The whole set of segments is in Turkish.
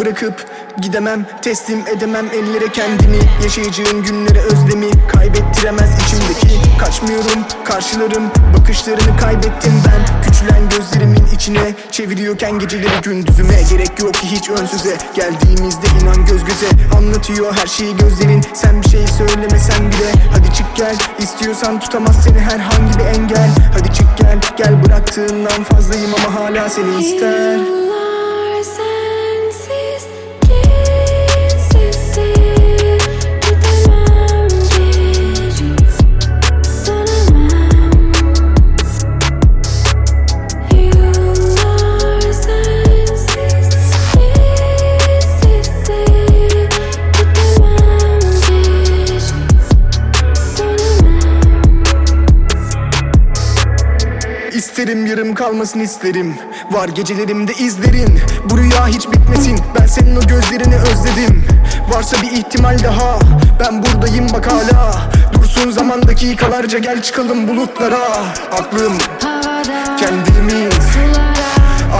bırakıp gidemem Teslim edemem ellere kendimi. Yaşayacağım günlere özlemi Kaybettiremez içimdeki. Kaçmıyorum karşılarım Bakışlarını kaybettim ben. Küçülen gözlerimin içine Çeviriyorken geceleri gündüzüme. Gerek yok ki hiç önsüze Geldiğimizde inan göz göze. Anlatıyor her şeyi gözlerin. Sen bir şey söylemesen bile. Hadi çık gel istiyorsan tutamaz seni herhangi bir engel. Hadi çık gel gel bıraktığından fazlayım ama hala seni ister isterim Yarım kalmasın isterim. Var gecelerimde izlerin Bu rüya hiç bitmesin. Ben senin o gözlerini özledim. Varsa bir ihtimal daha Ben buradayım bak hala. Dursun zaman dakikalarca Gel çıkalım bulutlara. Aklım kendimiz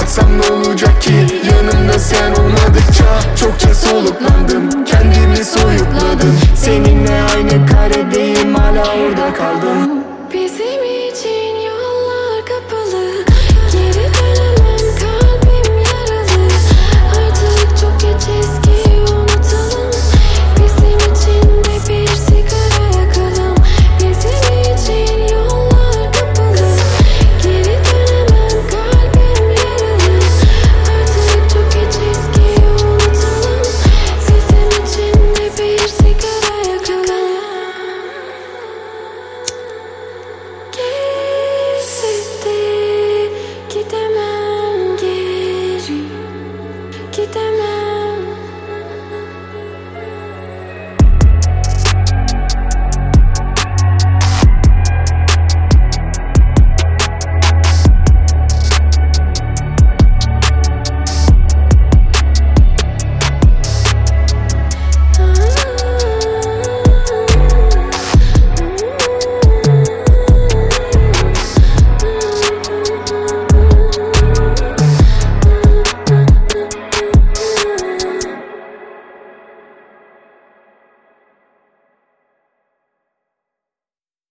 Aksam ne olacak ki? Yanımda sen olmadıkça Çokça soluklandım. Kendimi soyutladım. Seninle aynı karedeyim Hala orada kaldım.